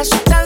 asustada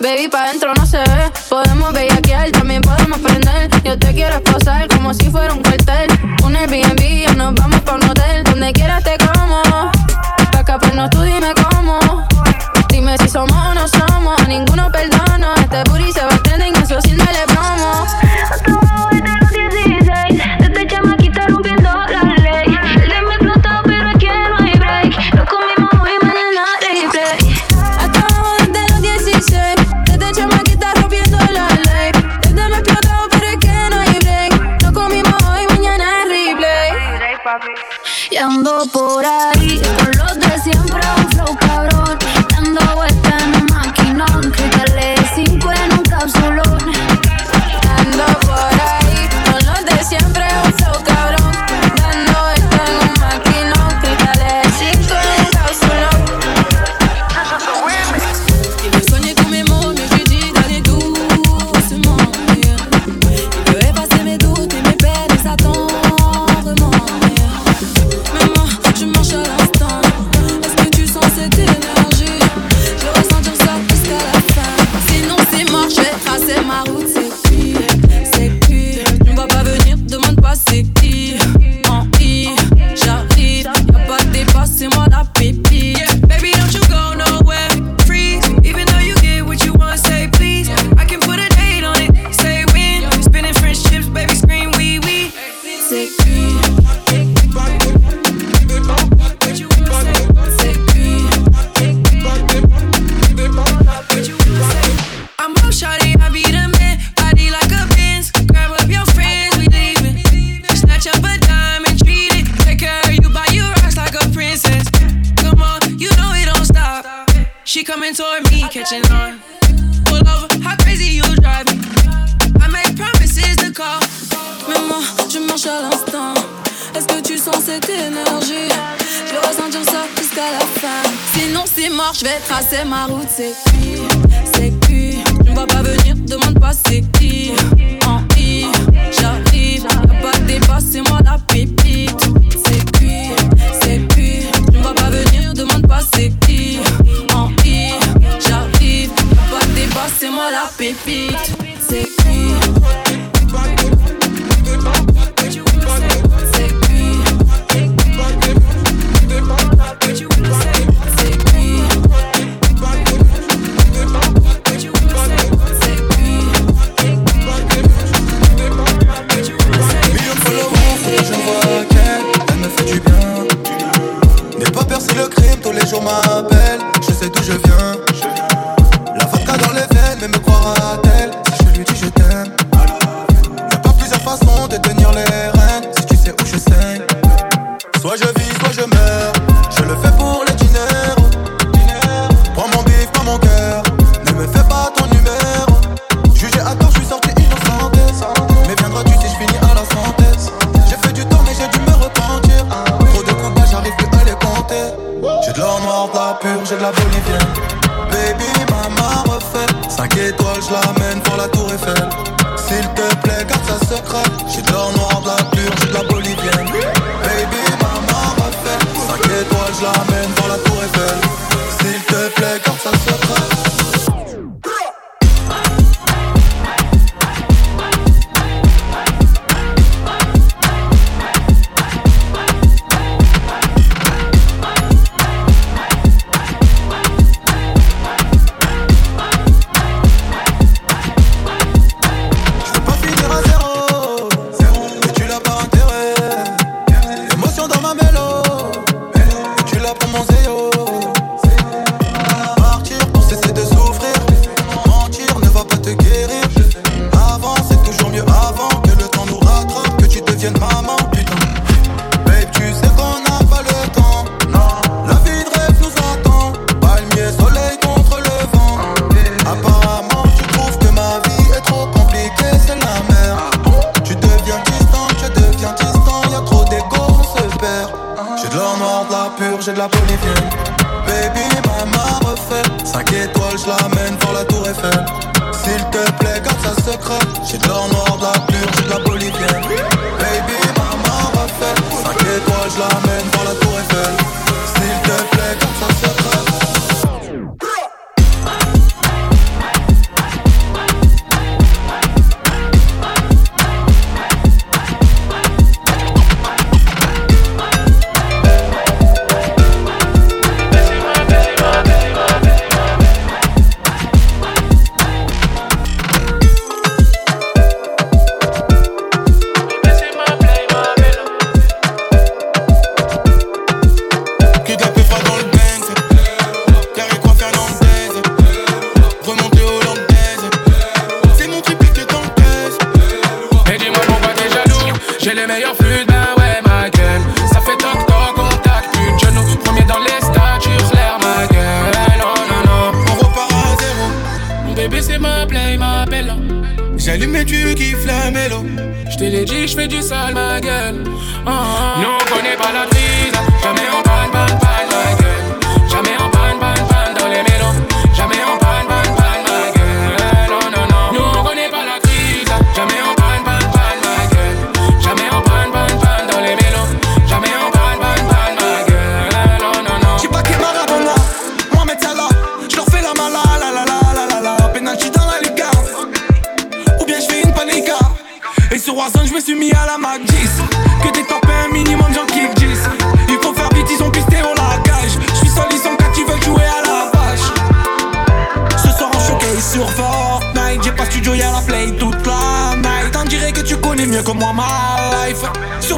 baby, pa' dentro no se ve. Podemos bellaquear, también podemos prender. Yo te quiero esposar como si fuera un cuartel. Un Airbnb, o nos vamos pa' un hotel. Donde quieras te como. Pa' pues, no tú dime cómo. Dime si somos o no somos. A ninguno perdono. Este booty ando por ahí. Con los de siempre un flow cabrón. it. si je lui dis je t'aime. Y'a pas plusieurs façons de tenir les rênes. Si tu sais où je saigne. Soit je vis, soit je meurs. Je le fais pour les diners Prends mon bif, prends mon cœur. Ne me fais pas ton humeur. Jugé à tort, je suis sorti innocent Mais viendras-tu si je finis à la santé. J'ai fait du tort mais j'ai dû me repentir. Trop de combats, j'arrive plus à les compter. J'ai de l'or noir, de la pure, j'ai de la bolivienne. Baby, maman refait 5 étoiles, je la mets la tour Eiffel. S'il te plaît, garde ça secret. J'ai de l'or noir, de la pure, j'ai de la bolivienne. j'ai de la polyvienne. Baby, maman refait. 5 étoiles, je l'amène pour la tour Eiffel. S'il te plaît, garde ça secret. J'ai de l'or noir, de la pure, j'ai de la polyvienne.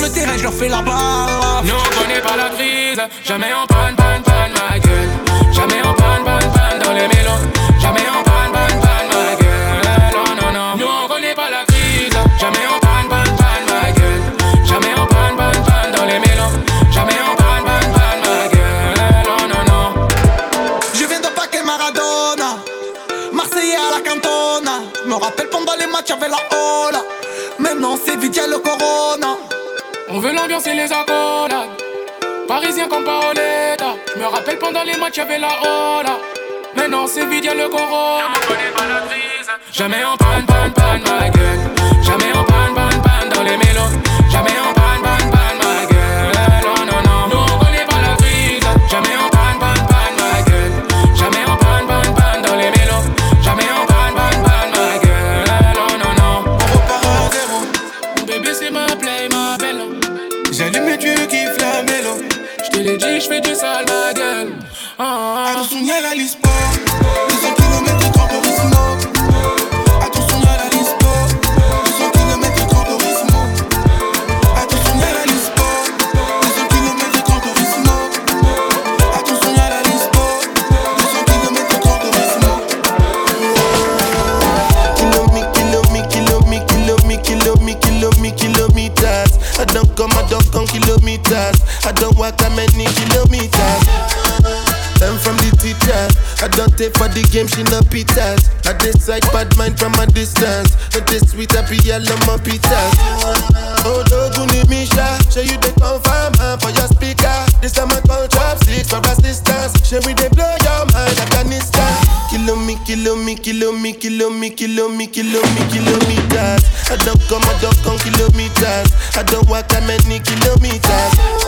le terrain, je leur fais la balle. Non, on connaît pas la crise, jamais en panne, panne, panne, ma gueule. Jamais en panne. ambiance et les accolades. Parisien comme Paoletta. Je me rappelle pendant les matchs, y'avait la hola. Maintenant c'est vide, y'a le corona. Jamais en panne, panne, panne, ma gueule. Jamais en I don't take for the game, she no pitas. I decide bad mind from a distance. But this sweet happy yellow my pitas. Oh, Doguni Misha, show you the confirm for your speaker. This time I call chopsticks for assistance. Show me they blow your mind, Afghanistan. Kilo me, kilo me, kilo me, kilo me, kilo me, kilo me, kilometers. I don't come, I don't come kilometers. I don't walk that many kilometers.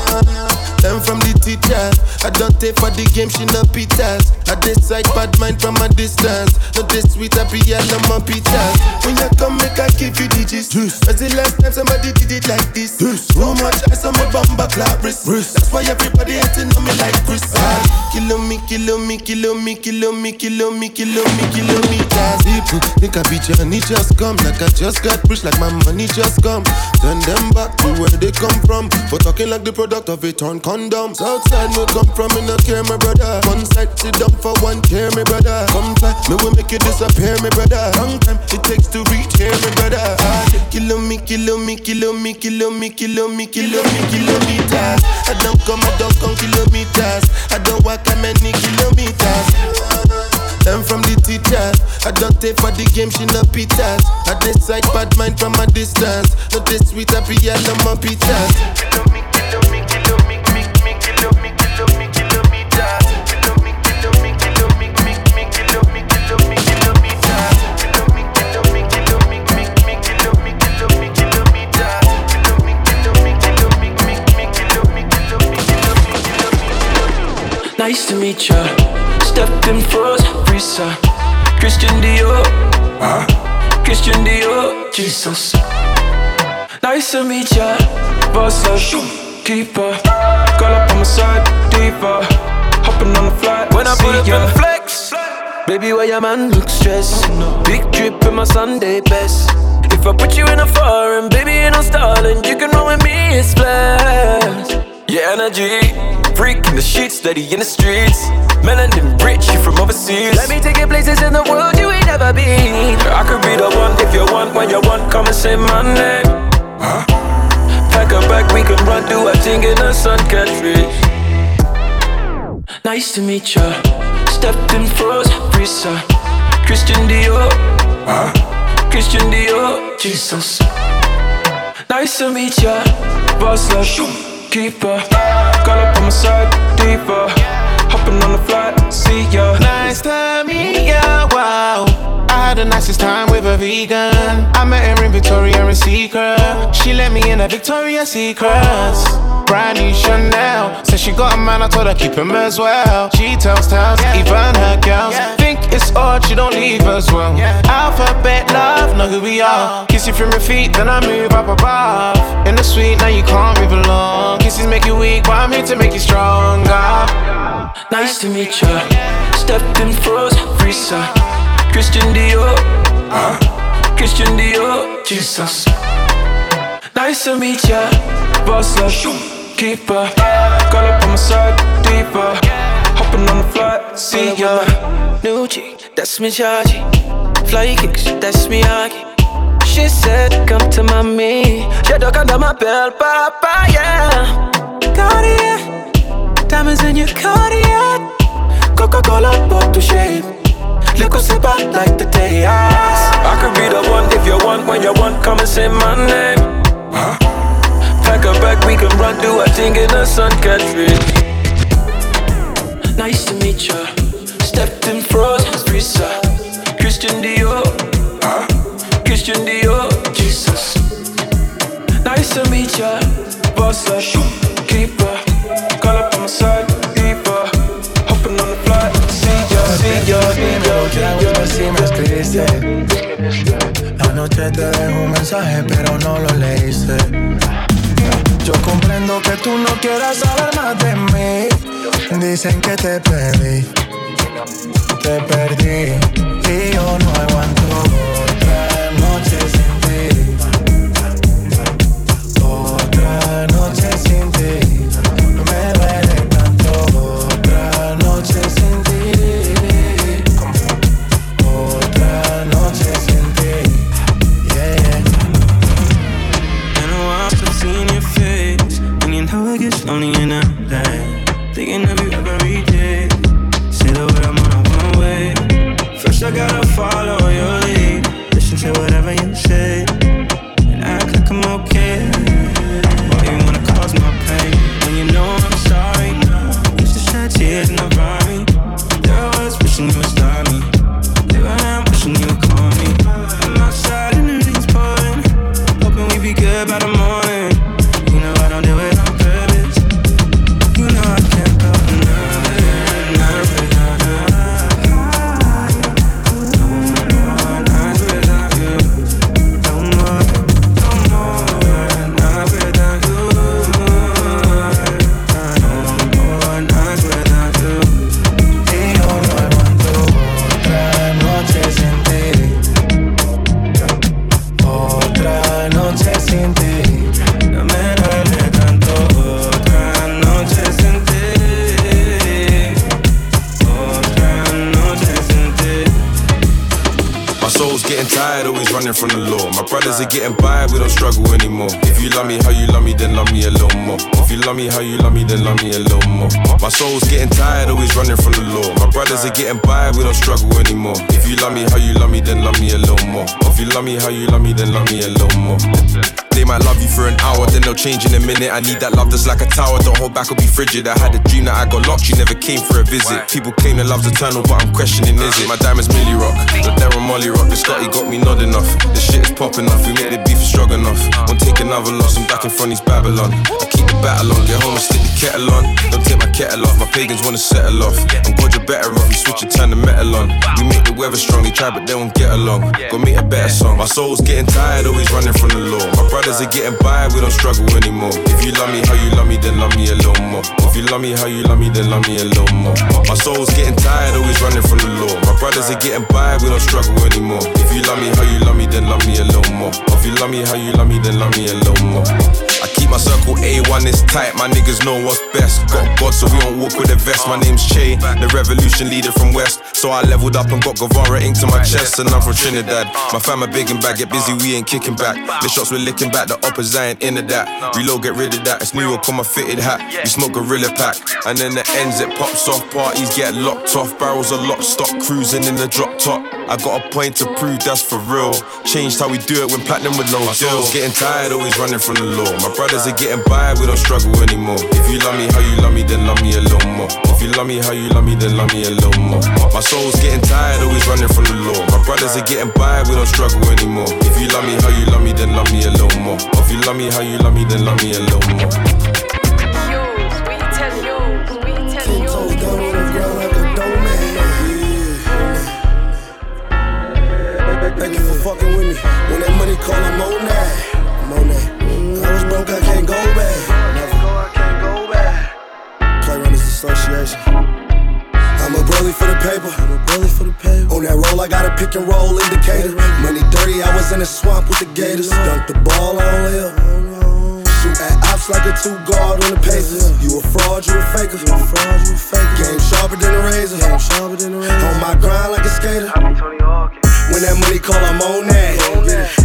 Learn from the teacher. I don't take for the game, she no pitas. I decide bad mind from a distance. Not this sweet, I be yellow, my pitas. When you come, make I give you digits. As the last time somebody did it like this. Too much ice on my bumper clap wrist. That's why everybody hating on me like Chris. Ah, kilo me, kilo me, kilo me, kilo me, kilo me, kilo me, kilometers. People think I be Johnny just come. Like I just got pushed, like my money just come. Send them back to where they come from. For talking like the product of it on condoms. Outside me come from, me no care, my brother. One side sit down for one care, my brother. Come try, me will make you disappear, my brother. Long time it takes to reach here, my brother. Ah, kilo me, kilo me, kilo me, kilo me, kilo me, kilo me, kilometers. I don't come, I don't come kilometers. I don't walk that many kilometers. Learn from the teacher. I don't take for the game, she no pitas. I decide bad mind from a distance. Not this sweet, I be yellow, my pitas. Kilo me, me, Nice to meet ya. Stepped in froze, Risa. Christian Dior. Christian Dior. Jesus. Nice to meet ya. Boss up, keeper. Girl up on my side, deeper. Hopping on the flight, when I put up in flex. Baby, why your man look stressed? Oh, Big drip in my Sunday best. If I put you in a foreign, baby, ain't no stalling. You can roll with me, it's flash. Your energy, freak in the sheets, steady in the streets. Melanin rich, you from overseas. Let me take you places in the world you ain't never been. I could be the one if you want, when you want, come and say my name. Huh? Pack a bag, we can run, do a thing in the sun, reach. Nice to meet ya. Stepped in froze, Risa. Christian Dior. Christian Dior. Jesus. Nice to meet ya. Boss up, keeper. Girl up on my side, deeper. Hopping on the flight, see ya. Nice to meet ya, wow. I had the nicest time with a vegan. I met her in Victoria and Secret. She let me in a Victoria's Secrets. Brand new Chanel. Said she got a man, I told her keep him as well. She tells tales, even her girls. Think it's odd, she don't leave as well. Alphabet love, know who we are. Kiss you from your feet, then I move up above. In the suite, now you can't move along. Kisses make you weak, but I'm here to make you stronger. Nice to meet you. Stepped in froze, Risa. Christian Dior. Uh, Christian Dior. Jesus. Nice to meet ya. Boss up, keeper. Girl up on my side, deeper. Hopping on the flight, see ya. New chick, that's me chargy. Fly kicks, that's me Aki. She said, come to mommy. She dug under my belt, papa, yeah. Cartier, diamonds in your Cartier. Coca-Cola pop to shape. Liquor sip out like the day I could be the one if you want, when you want, come and say my name. Pack a bag, we can run, do a thing in the sun, reach. Nice to meet ya. Stepped in froze, Risa. Christian Dior. Christian Dior. Jesus. Nice to meet ya. Boss uh, up, keeper. Escribiste. Anoche te dejo un mensaje, pero no lo leíste. Yo comprendo que tú no quieras saber más de mí. Dicen que te perdí, te perdí. Y yo no aguanto otra noche love me how you love me, then love me a little more. My soul's getting tired, always running from the law. My brothers are getting by, we don't struggle anymore. If you love me how you love me, then love me a little more. If you love me how you love me, then love me a little more. They might love you for an hour, then they'll change in a minute. I need that love that's like a tower. Don't hold back or be frigid. I had a dream that I got locked, you never came for a visit. People claim that love's eternal, but I'm questioning is it? My diamonds Millie Rock, the Darren Molly Rock. The Scotty got me nodding off. The shit is popping off, we make the beef strong enough. Won't take another loss, I'm back in front of Babylon. I keep the battle on, get home and stick the kettle on. Don't take my kettle off, my pagans wanna settle off. I'm glad you're better off, you switch and turn the metal on. We make the weather strong, they try but they won't get along. Go make a better song. My soul's getting tired, always running from the law. My brothers are getting by, we don't struggle anymore. If you love me how you love me, then love me a little more. If you love me how you love me, then love me a little more. My soul's getting tired, always running from the law. My brothers are getting by, we don't struggle anymore. If you love me how you love me, then love me a little more. If you love me how you love me, then love me a little more. I keep my circle A1 is tight, my niggas know what's best. Got God, so we don't walk with a vest. My name's Che, the revolution leader from West. So I leveled up and got Guevara ink to my chest, and I'm from Trinidad. My fam are big and bad, get busy, we ain't kicking back. The shots we're licking back, the uppers I ain't into that. Reload, get rid of that. It's New York on my fitted hat. We smoke Gorilla Pack, and then the ends it pops off. Parties get locked off, barrels are locked, stop cruising in the drop top. I got a point to prove that's for real. Changed how we do it when platinum with no deals. Getting tired, always running from the law. My brothers are getting by, we don't struggle anymore. If you love me how you love me, then love me a little more. If you love me how you love me, then love me a little more. My soul's getting tired, always running from the law. My brothers are getting by, we don't struggle anymore. If you love me how you love me, then love me a little more. If you love me how you love me, then love me a little more. Thank you for fucking with me. When that money call, I'm on that. I'm on that. I was broke, I can't go I'm a bully for the paper. I'm for the paper. On that roll, I got a pick and roll indicator. Money dirty, I was in the swamp with the gators. Dunk the ball on layup. Shoot at ops like a two guard on the Pacers. You a fraud, you a faker. You a fraud, you a faker. Game sharper than a razor. Game sharper than a razor. On my grind like a skater. When that money call, I'm on that.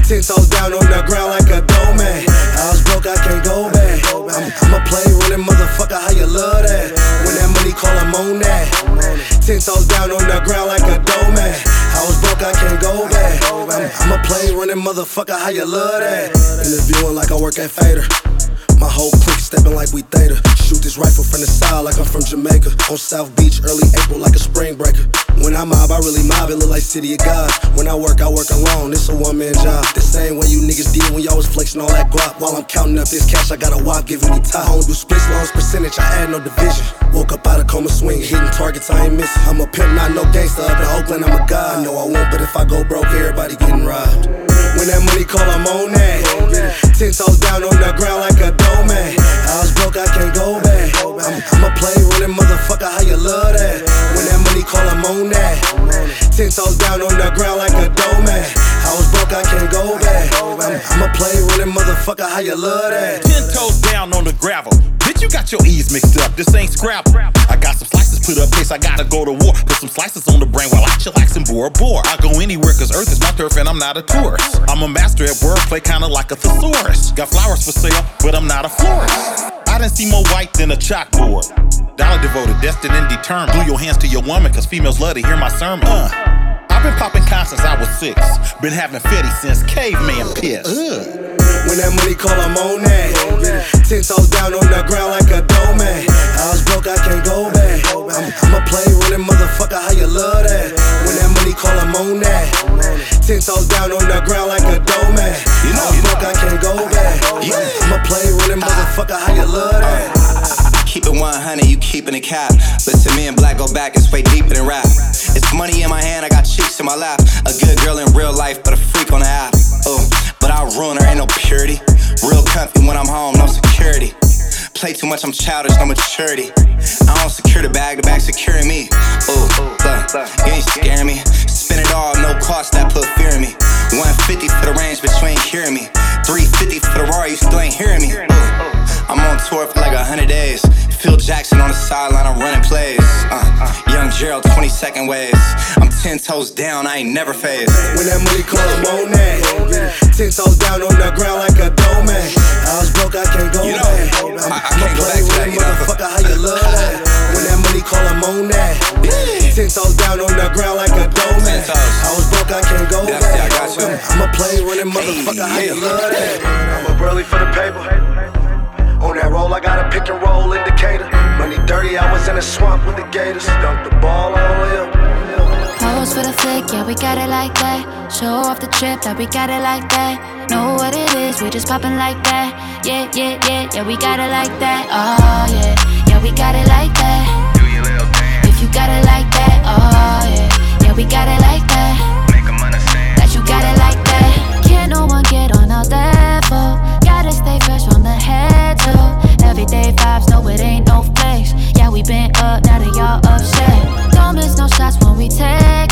Ten toes down on the ground like a doorman. I was broke, I can't go back. I'm, I'm a play running motherfucker, how you love that? When that money call, I'm on that. Ten toes down on the ground like a dough man. I was broke, I can't go back. I'm, I'm a play running motherfucker, how you love that? Interviewing like I work at Fader. My whole clique stepping like we theta. Shoot this rifle from the side like I'm from Jamaica. On South Beach, early April like a spring breaker. When I mob, I really mob, it look like City of God. When I work, I work alone, it's a one man job. The same way you niggas did when y'all was flexing all that guap. While I'm counting up this cash, I got a wop giving me time. I don't do splits, loans, percentage, I add no division. Woke up out of coma swing, hitting targets, I ain't missing. I'm a pimp, not no gangster. Up in Oakland, I'm a god. I know I won't, but if I go broke, everybody getting robbed. When that money call, I'm on that. Ten toes down on the ground like a doorman. I was broke, I can't go back. I'm, I'm a play running motherfucker, how you love that? When that money call, I'm on that. Ten toes down on the ground like a doorman. I was broke, I can't go back. I'm, I'm a play running motherfucker, how you love that? Ten toes down on the gravel. Bitch, you got your E's mixed up. This ain't Scrabble. I got some slices put up, case I gotta go to war. Put some slices on the brain while I chillax and bore bore. I go anywhere cause Earth is my turf and I'm not a tourist. I'm a master at wordplay, kinda like a thesaurus. Got flowers for sale, but I'm not a florist. I didn't see more white than a chalkboard. Dollar devoted, destined and determined. Glue your hands to your woman, cause females love to hear my sermon. Uh. I've been popping cons since I was six. Been having fetty since caveman piss. Ugh. When that money call, I'm on that. Ten toes down on the ground like a doorman. I was broke, I can't go back. I'm, I'm a play running motherfucker, how you love that? When that money call, I'm on that. Ten toes down on the ground like a doorman. I was broke, I can't go back. I'm a play running motherfucker, how you love that? Keep it 100, you keeping it cap. But to me and Black go back, it's way deeper than rap. It's money in my hand, I got cheeks in my lap. A good girl in real life, but a freak on the app. Oh, but I'll ruin her, ain't no purity. Real comfy when I'm home, no security. Play too much, I'm childish, no maturity. I don't secure the bag, the bag securing me. Ooh, look, you ain't scaring me. Spend it all, no cost, that put fear in me. 150 for the range, but you ain't hearing me. 350 for the Rory, you still ain't hearing me. Ooh. I'm on tour for like a hundred days. Phil Jackson on the sideline, I'm running plays. Uh, young Gerald, 20 second ways. I'm Ten toes down, I ain't never phased. When that money call, I'm on that. Ten toes down on the ground like a doorman. I was broke, I can't go You know, back. I- I I'ma can't go play back to that, a you know. motherfucker, how you love that? When that money call, I'm on that. Ten toes down on the ground like a doorman. Ten. I was broke, I can't go That's back. it, I got you. I'ma play with a motherfucker, how you yeah. love that? I'm up early for the paper. On that roll, I got a pick and roll indicator. Money dirty, I was in the swamp with the gators. Dunk the ball on him. Pose for the flick, yeah, we got it like that. Show off the trip, like we got it like that. Know what it is, we just poppin' like that. Yeah, yeah, yeah, yeah, we got it like that. Oh, yeah, yeah, we got it like that. If you got it like that, oh, yeah, yeah, we got it like that. That you got it like that. Can't no one get on our level. Gotta stay fresh from the head to everyday vibes. No, it ain't no flex. Yeah, we been up, now that y'all upset. Don't miss no shots when we take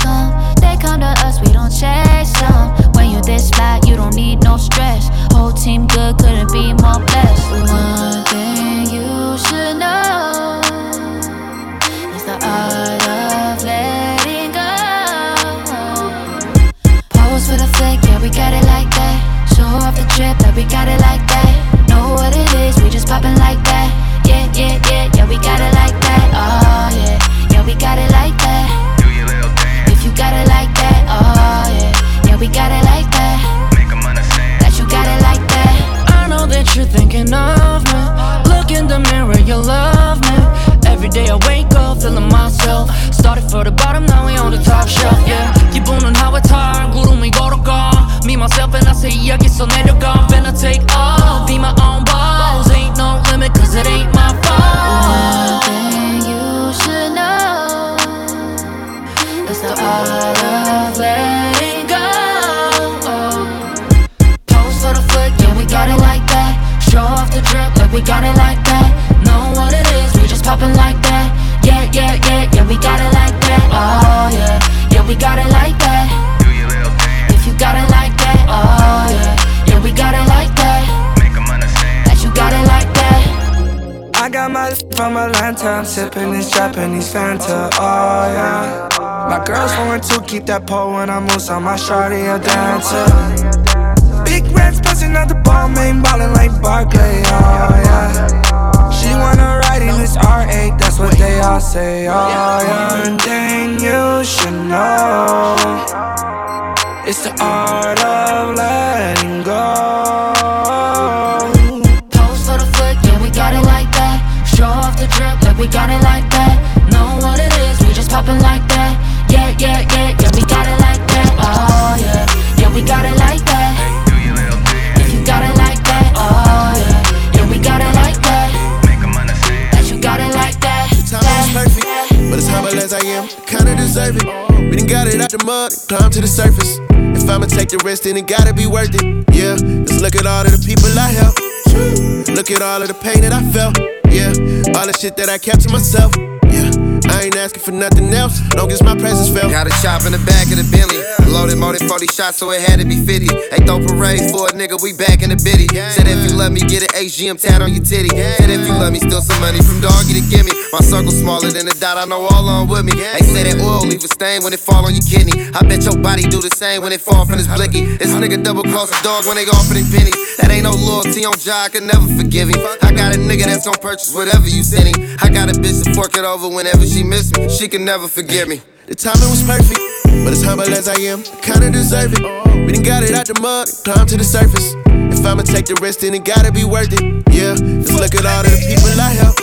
on my shawty a dancer. Big reds busting out the ball, main ballin' like Barkley, oh yeah. She wanna ride in this R8, that's what they all say, oh yeah. One thing you should know, it's the art of letting go. Deserve it. We done got it out the mud, climbed to the surface. If I'ma take the risk, then it gotta be worth it. Yeah, just look at all of the people I helped. Look at all of the pain that I felt. Yeah, all the shit that I kept to myself. I ain't asking for nothing else, long as my presence felt. Got a chop in the back of the Bentley. Loaded more than 40 shots, so it had to be 50. They throw parade for a nigga, we back in the biddy. Said if you love me, get an HGM tat on your titty. Said if you love me, steal some money from doggy to give me. My circle smaller than a dot, I know all on with me. They say that oil leave a stain when it fall on your kidney. I bet your body do the same when it fall from this blicky. This nigga double cross a dog when they offering pennies. That ain't no loyalty on job, I could never forgive him. I got a nigga that's gon' purchase whatever you send him. I got a bitch to fork it over whenever she miss me. She can never forgive me. The timing was perfect, but as humble as I am, I kinda deserve it. We done got it out the mud, and climbed to the surface. If I'ma take the risk, then it gotta be worth it. Yeah, just look at all of the people I helped.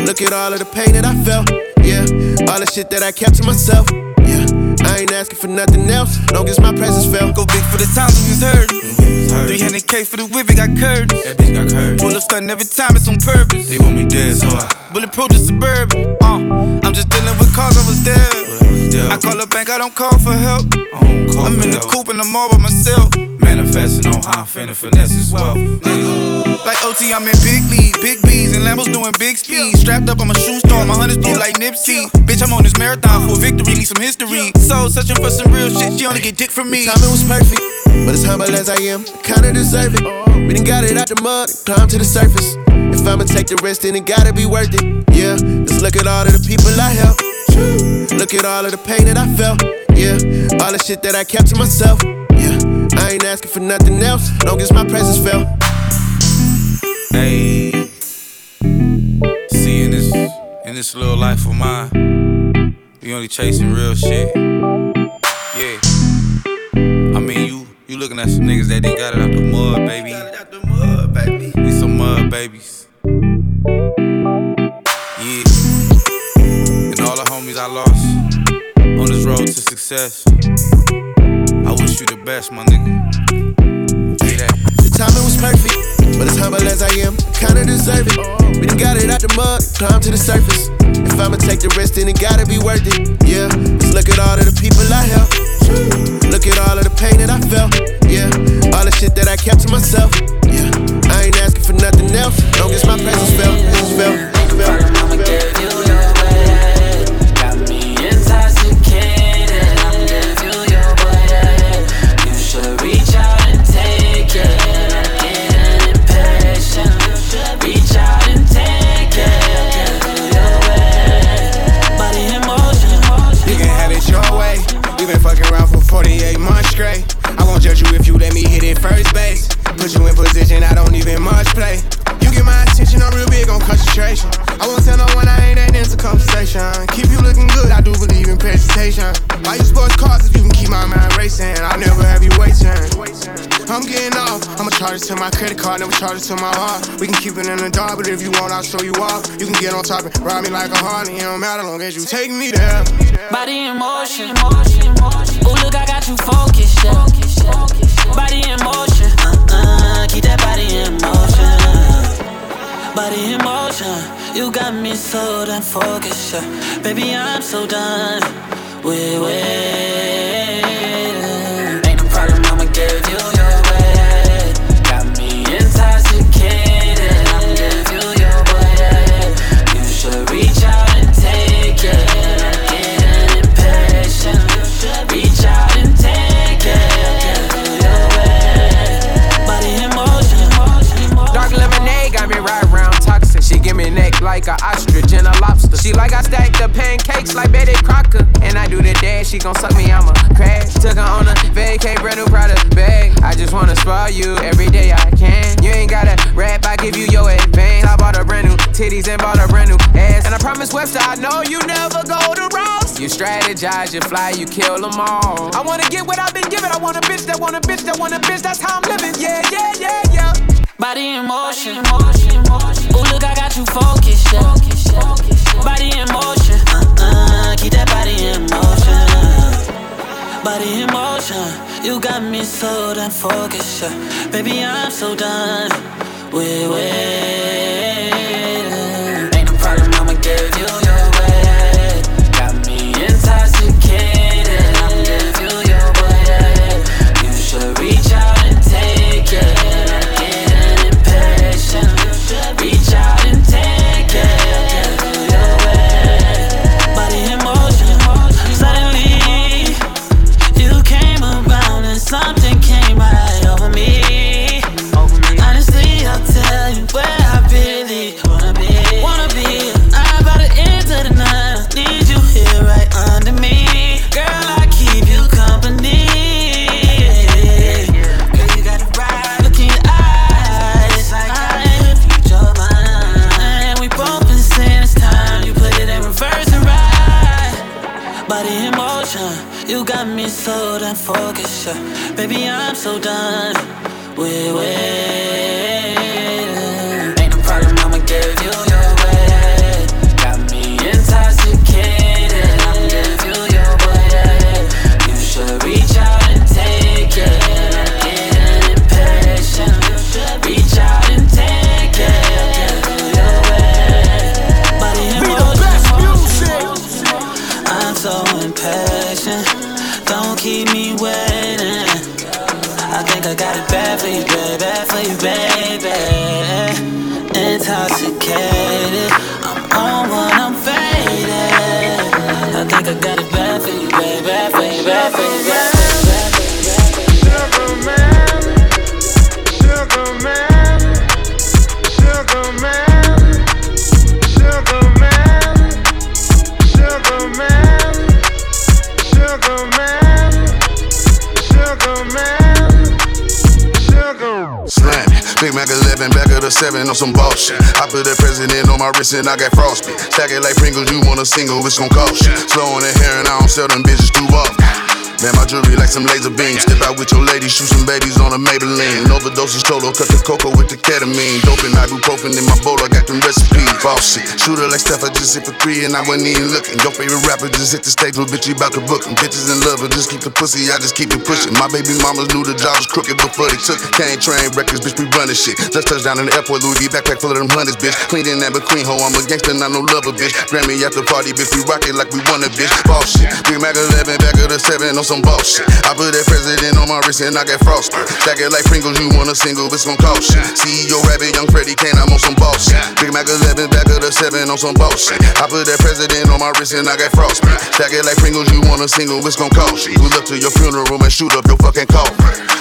Look at all of the pain that I felt. Yeah, all the shit that I kept to myself. I ain't asking for nothing else, long as my presence felt. Go big for the times we was hurting. 300k for the whip, it got curved. That bitch got curved. Pull up stunting every time, it's on purpose. They want me dead, so I. Bulletproof the suburban. Uh, I'm just dealing with cars, I was I call a bank, I don't call for help. I'm in the coop and I'm all by myself. Manifesting on how I'm finna finesse as well. Like OT, I'm in big league, big B's, and Lambos doing big speed. Strapped up, I'm a shoe store, my hunters do like Nipsey. Bitch, I'm on this marathon for victory, need some history. So searching for some real shit, she only get dick from me. The timing was perfect, but as humble as I am, kinda deserve it. We done got it out the mud, climbed to the surface. If I'ma take the risk, then it gotta be worth it. Yeah, just look at all of the people I helped. Look at all of the pain that I felt. Yeah, all the shit that I kept to myself. Yeah, I ain't asking for nothing else. Long as my presence felt. Hey, see in this in this little life of mine, we only chasing real shit. Yeah, I mean you you looking at some niggas that didn't got it out the mud, baby. We some mud babies. I lost on this road to success. I wish you the best, my nigga. The timing was perfect, but as humble as I am, kinda deserve it. We done got it out the mud, climb to the surface. If I'ma take the risk, then it gotta be worth it. Yeah, let's look at all of the people I helped. Look at all of the pain that I felt. Yeah, all the shit that I kept to myself. Yeah, I ain't asking for nothing else. Long as my presence felt, felt, felt. Play. You get my attention, I'm real big on concentration. I won't tell no one I ain't that into conversation. Keep you looking good, I do believe in presentation. Buy you sports cars if you can keep my mind racing. I'll never have you waiting. I'm getting off, I'ma charge it to my credit card, never charge it to my heart. We can keep it in the dark, but if you want, I'll show you off. You can get on top and ride me like a Harley, it don't matter long as you take me there. Body in motion. Ooh, look, I got you focused, yeah. Body in motion. Keep that body in motion. Body in motion. You got me so done focused, yeah. Baby, I'm so done with waiting. She gon' suck me, I'ma crash. Took her on a vacay, brand new product bag. I just wanna spoil you every day I can. You ain't gotta rap, I give you your advance. I bought a brand new titties and bought a brand new ass. And I promise Webster, I know you never go to Ross. You strategize, you fly, you kill them all. I wanna get what I've been given. I want a bitch that want a bitch that want a bitch. That's how I'm living. Yeah, yeah, yeah, yeah. Body in motion. Ooh, look, I got you focused, yeah. Body in motion. Uh-uh, keep that body in motion. Body in motion. You got me so done focused, yeah. Baby, I'm so done with waiting. So done yeah. Baby, I'm so done with waiting. On some bullshit. I put that president on my wrist and I got frostbite. Stack it like Pringles, you want a single, it's gon' cost you. Slow on the hair and I don't sell them bitches too often. Man, my jewelry like some laser beams. Step out with your lady, shoot some babies on a Maybelline. Overdoses cholo, cut the cocoa with the ketamine. Dope and ibuprofen in my bowl, I got them recipes. Boss shit. Shooter like Steph, I just hit for three and I wasn't even looking. Your favorite rapper just hit the stage with bitch, you about to book. Bitches in love, but just keep the pussy, I just keep it pushing. My baby mamas knew the job was crooked before they took it. Can't train records, bitch, we running shit. Just touched down in the airport, Louis V backpack full of them hundreds, bitch. Clean in that McQueen hoe, I'm a gangster, not no lover, bitch. Grammy after party, bitch, we rock it like we won a bitch. Boss shit. Big Mac 11, back of the 7 on some bullshit. I put that president on my wrist and I got frosted. Stack it like Pringles, you want a single, it's gon' cost you. CEO Rabbit, Young Freddie Kane, I'm on some boss. shit. Big Mac 11, back of the 7 on some bullshit. I put that president on my wrist and I got frosted. Stack it like Pringles, you want a single, it's gon' cost you. Pull up to your funeral and shoot up your fucking coffin.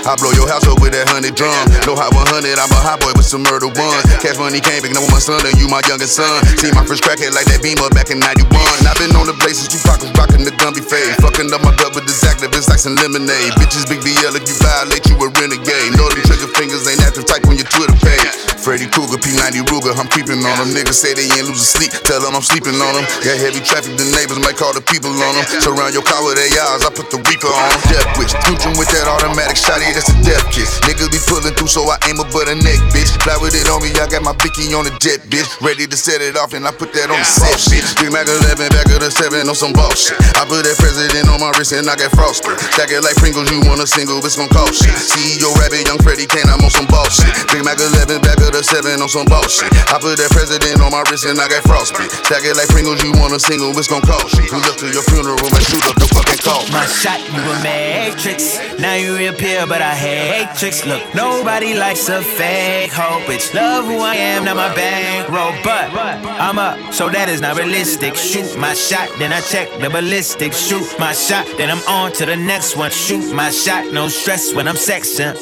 I blow your house up with that hundred drum. No hot 100, I'm a hot boy with some murder one. Cash money came big, now with my son, and you my youngest son. See my first crackhead like that beamer back in 91. I've been on the places, you pockets rocking the Gumby fade. Fucking up my gut with this activist like some lemonade. Bitches big BL if you violate, you a renegade. Know them trigger fingers ain't active type on your Twitter page. Freddy Krueger, P90 Ruger, I'm creeping on them. Niggas say they ain't losing sleep, tell them I'm sleeping on them. Got heavy traffic, the neighbors might call the people on them. Surround your car with eyes, I put the reaper on them. Death wish, Cooching with that automatic shotty, that's a death kiss. Niggas be pulling through, so I aim up but a neck, bitch. Fly with it on me, I got my Vicky on the jet, bitch. Ready to set it off, and I put that on the set, bitch. Big Mac 11, back of the 7 on some bullshit. I put that president on my wrist, and I got frosted. Stack it like Pringles, you want a single, it's gon' cost shit. CEO Rabbit, Young Freddie Kane, I'm on some bullshit. Big Mac 11, back of the 7 on some bullshit. I put that president on my wrist, and I got frostbite. Stack it like Pringles, you want a single, it's gon' cost you. Pull up to your funeral and shoot up the fucking call. My shot, you a matrix. Now you reappear, but I hate tricks. Look, nobody likes a fake hope. Bitch, love who I am, not my bankroll. But I'm up, so that is not realistic. Shoot my shot, then I check the ballistics. Shoot my shot, then I'm on to the next one. Shoot my shot, no stress when I'm sexing.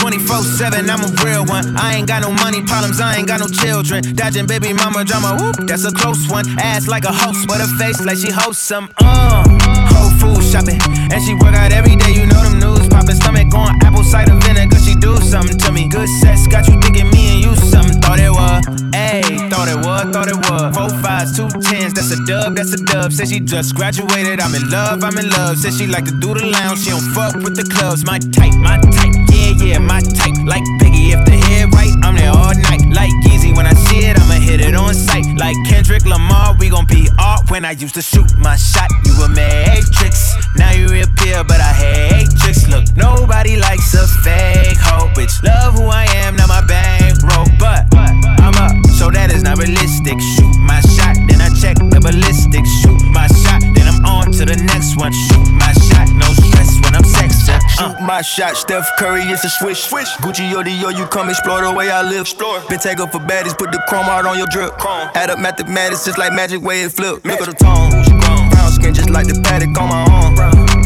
24 7, I'm a real one. I ain't got no money problems, I ain't got no children. Dodging baby mama drama, whoop, that's a close one. Ass like a host, but a face like she hosts some. Uh, food shopping, and she work out every day. You know them news popping, stomach going apple cider vinegar. She do something to me. Good sex got you thinking me and you something. Thought it was, ayy, thought it was, thought it was. Four fives, two tens, that's a dub, that's a dub. Said she just graduated, I'm in love, I'm in love. Said she like to do the lounge, she don't fuck with the clubs. My type, my type, yeah, yeah, my type. Like Biggie, if the head right, I'm there all night. Like Yeezy, when I see it, it on sight. Like Kendrick Lamar, we gon' be art. When I used to shoot my shot, you a matrix. Now you reappear, but I hate tricks. Look, nobody likes a fake hoe, bitch. Love who I am, not my bankroll. But I'm up, so that is not realistic. Shoot my shot, then I check the ballistics. Shoot my shot, then I'm on to the next one. Shoot my shot, no stress when I'm sexing. Uh. Shoot my shot, Steph Curry, it's a swish. swish. Gucci or Dior, you come explore the way I live. Explore. Been take up for baddies, put the chrome out on your drip. Chrome. Add up mathematics, just like magic way it flip. Look at the tone, brown skin just like the paddock on my arm. Bouncing,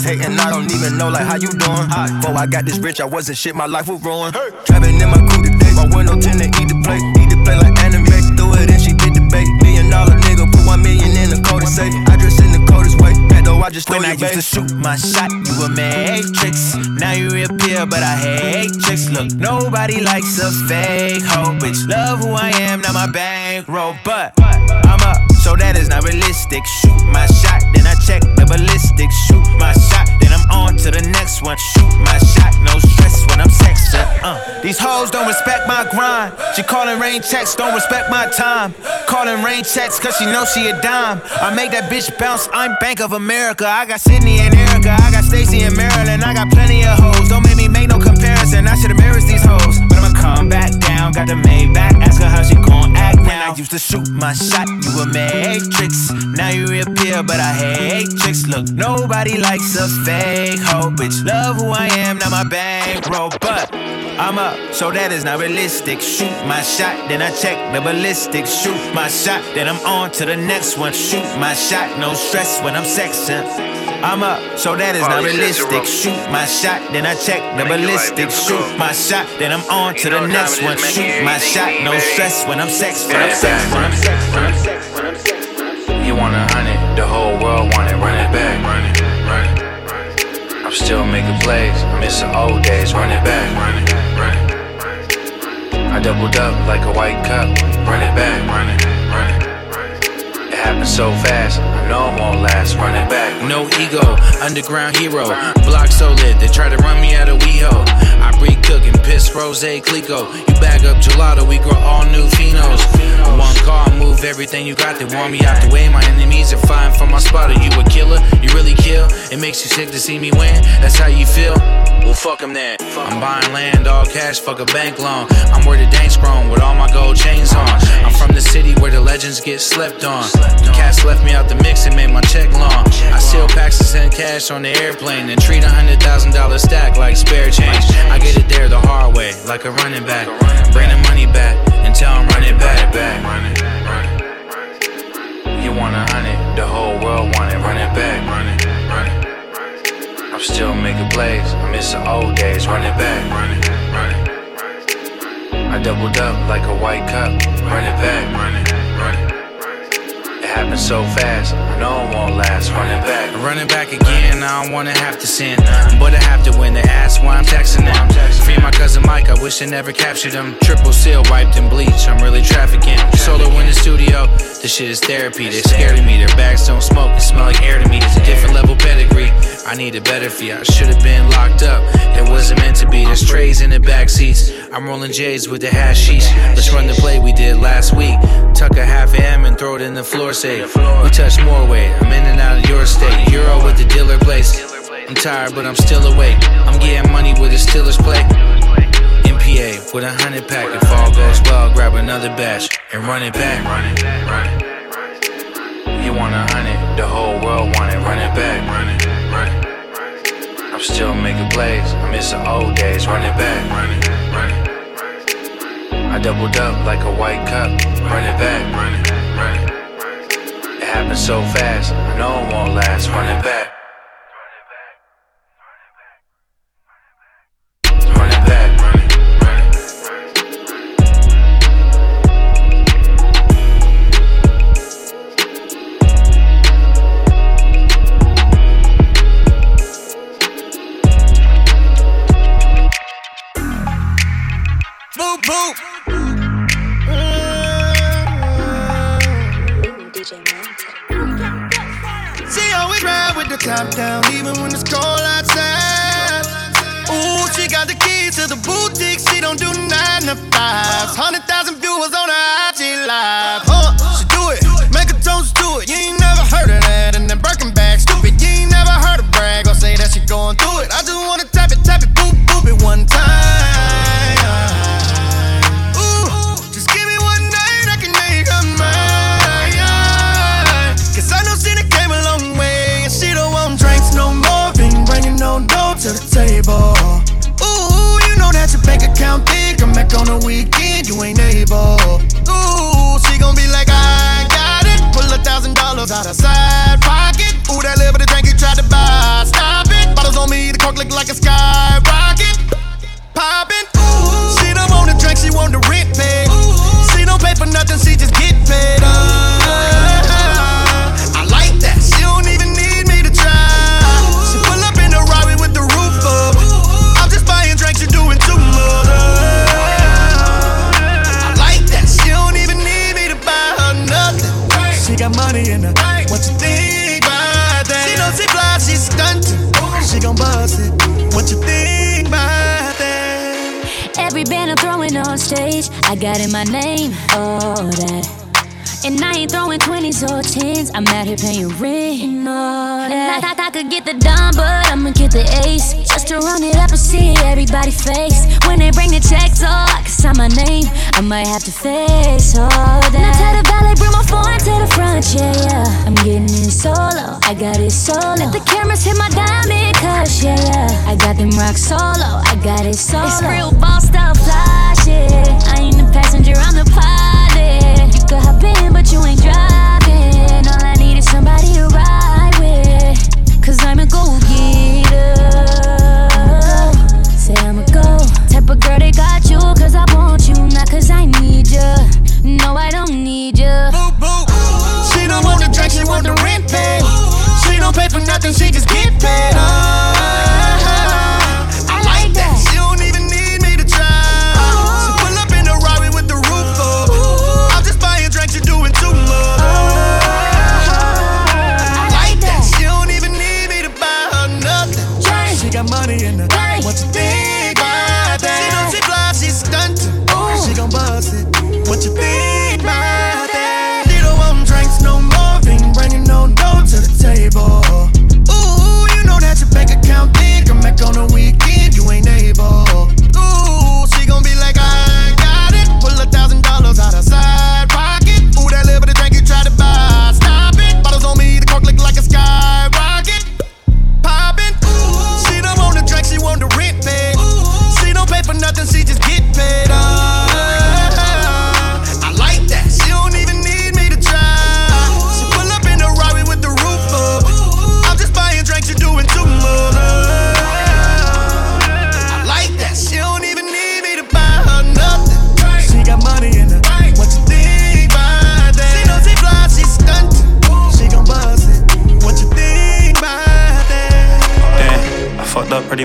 Niggas hating, I don't even know like how you doing. Before I got this rich, I wasn't shit, my life was ruined. Trapping in my coupe today, my window tinted, eat the plate, eat the plate like anime. Threw it and she bit the bait. Million dollar nigga, put one million in the code say. I dress in the coldest way, though I just When I used to shoot my shot, you a matrix. Now you reappear, but I hate tricks. Look, nobody likes a fake hoe, bitch. Love who I am, not my bankroll. But I'm up, so that is not realistic. Shoot my shot, check the ballistics. Shoot my shot, then I'm on to the next one. Shoot my shot, no stress when I'm sexing. Uh, these hoes don't respect my grind. She calling rain checks, don't respect my time. Calling rain checks, cause she know she a dime. I make that bitch bounce, I'm Bank of America. I got Sydney and Erica, I got Stacy and Maryland. I got plenty of hoes, don't make me make no comparison. I should embarrass these hoes, come back down. Got the maid back, ask her how she gon' act now. I used to shoot my shot, you a matrix. Now you reappear, but I hate tricks. Look, nobody likes a fake hoe, bitch. Love who I am, not my bankroll, but I'm up, so that is not realistic. Shoot my shot, then I check the ballistics. Shoot my shot, then I'm on to the next one. Shoot my shot, no stress when I'm sexing. I'm up, so that is oh, not realistic. Shoot my shot, then I check the ballistic. Shoot my shot, then I'm on to the next one. Shoot my shot, no stress when I'm sex, when I'm sex, when I'm sex, when I'm sex, when I'm sex. You want a hundred, the whole world want it, run it back. Run it, run it. I'm still making plays, I miss the old days, run it back. Run it, run it. I doubled up like a white cup, run it back. Run it, happened so fast, I know it won't last, Running back. No ego, underground hero. Block so lit, they try to run me out of WeHo. I breed cooking, piss, rose, Clico. You bag up gelato, we grow all new phenos. One car, move everything you got, they want me out the way. My enemies are fine from my spot. Are you a killer? You really kill? It makes you sick to see me win? That's how you feel? Well, fuck them then. I'm buying land, all cash, fuck a bank loan. I'm where the dank's grown with all my gold chains on. I'm from the city where the legends get slept on. The cats left me out the mix and made my check long. I steal packs and send cash on the airplane and treat a hundred thousand dollar stack like spare change. I get it there the hard way, like a running back. Bring the money back until I'm running back. back. You want a hundred, the whole world want it, run it back. Run it, run it. I'm still making plays, I miss the old days, run it back. Run it, run it. I doubled up like a white cup, run it back. Happened so fast, I know it won't last, Running back. Running back again, I don't wanna have to sin. But I have to win, they ask why I'm texting them. Free my cousin Mike, I wish I never captured him. Triple seal, wiped in bleach, I'm really trafficking. Solo in the studio, this shit is therapy. They scared of me, their bags don't smoke, it smell like air to me. It's a different level pedigree. I need a better fee, I should've been locked up. It wasn't meant to be, there's trays in the back seats. I'm rolling J's with the hashish. Let's run the play we did last week. Tuck a half M and throw it in the floor safe. We touch more weight, I'm in and out of your state. Euro with the dealer place. I'm tired, but I'm still awake. I'm getting money with the Steelers play. MPA with a hundred pack. If all goes well, grab another batch and run it back. You want a hundred, the whole world want it, run it back. Run it. I'm still making plays, I miss the old days, run it back. I doubled up like a white cup, run it back. It, happened so fast, I know it won't last, run it back. Top down, even when it's cold outside. Ooh, she got the keys to the boutique. She don't do nine to fives. Hundred thousand viewers on her IG live. Everybody face. When they bring the checks, oh, I can sign my name. I might have to face all that. Now tell the ballet, bring my phone to the front, yeah, yeah. I'm getting in solo, I got it solo. Let the cameras hit my diamond cush, yeah, yeah. I got them rock solo, I got it solo. It's real stuff, fly shit.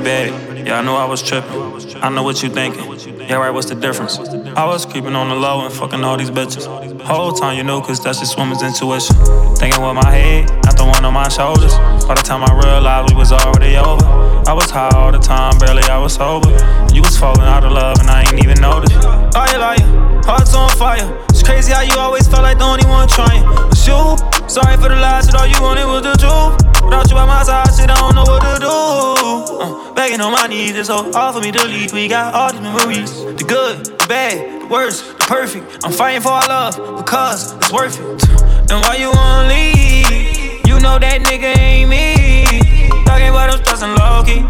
Bad. Yeah, I know I was tripping. I know what you thinking. Yeah, right, what's the difference? I was creeping on the low and fucking all these bitches. Whole time you know, cause that's just woman's intuition. Thinking with my head, not the one on my shoulders. By the time I realized we was already over, I was high all the time, barely I was sober. You was falling out of love and I ain't even noticed. Oh, you lying, hearts on fire. It's crazy how you always felt like the only one trying. It's you. Sorry for the lies, but all you wanted was the truth. Without you by my side, shit, I don't know what to do. Uh, begging on my knees, it's so hard for me to leave. We got all these memories the good, the bad, the worst, the perfect. I'm fighting for our love because it's worth it. And why you wanna leave? You know that nigga ain't me. Talking about I'm stressing low key.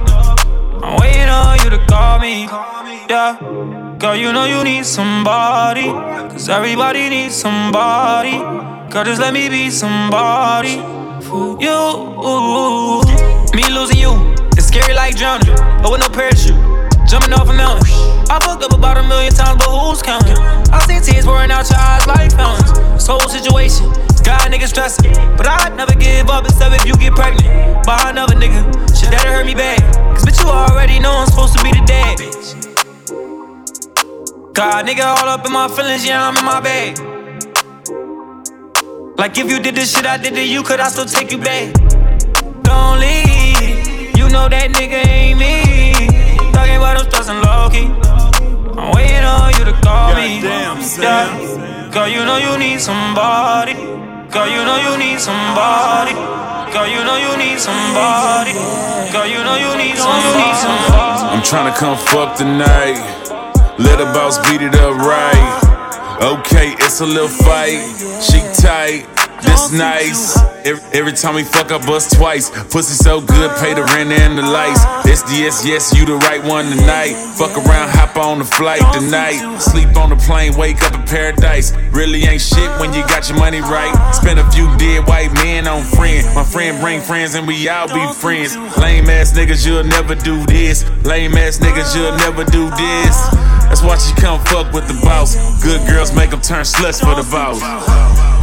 I'm waiting on you to call me. Yeah. Girl, you know you need somebody. Cause everybody needs somebody. Girl, just let me be somebody for you. Me losing you, it's scary like drowning, but with no parachute. Jumping off a mountain. I fucked up about a million times, but who's counting? I seen tears pouring out your eyes like fountains. This whole situation got niggas stressing, but I'd never give up except if you get pregnant by another nigga. Shit that'll hurt me bad, cause bitch you already know I'm supposed to be the dad. God, nigga, all up in my feelings, yeah, I'm in my bag. Like if you did the shit I did to you, could I still take you back? Don't leave, you know that nigga ain't me. Talking about I'm stressing low key. I'm waiting on you to call me. yeah. Girl, you know you need somebody. Girl, you know you need somebody. Girl, you know you need somebody. Girl, you know you need somebody. I'm tryna come fuck tonight. Let the boss beat it up right. Okay, it's a little fight. She tight, this nice. Every, every time we fuck, I bust twice. Pussy so good, pay the rent and the lights. It's SDS, yes, you the right one tonight. Fuck around, hop on the flight tonight. Sleep on the plane, wake up in paradise. Really ain't shit when you got your money right. Spend a few dead white men on friend. My friend bring friends and we all be friends. Lame ass niggas, you'll never do this. Lame ass niggas, you'll never do this. That's why she come fuck with the boss. Good girls make them turn sluts for the boss.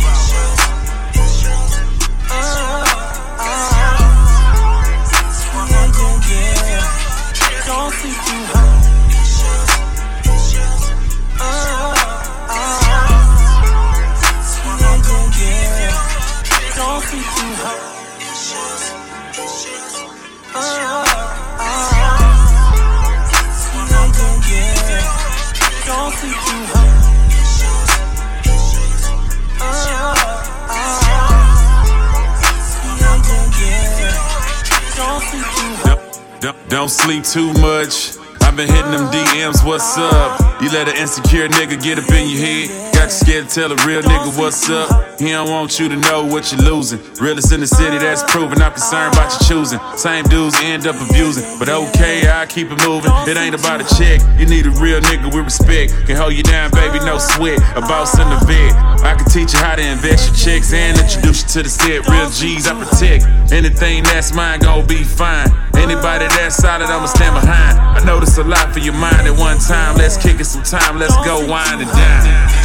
Don't, don't sleep too much. I've been hitting them DMs, what's up? You let an insecure nigga get up in your head. Got you scared to tell a real nigga what's up. He don't want you to know what you're losing. Realest in the city, that's proven. I'm concerned about your choosing. Same dudes end up abusing. But okay, I keep it moving. It ain't about a check. You need a real nigga with respect. Can hold you down, baby, no sweat. A boss in the vet. I can teach you how to invest your checks and introduce you to the set. Real G's, I protect. Anything that's mine gon' be fine. Anybody that's solid, I'ma stand behind. I know this a lot for your mind at one time. Let's kick it some time. Let's go wind and dine.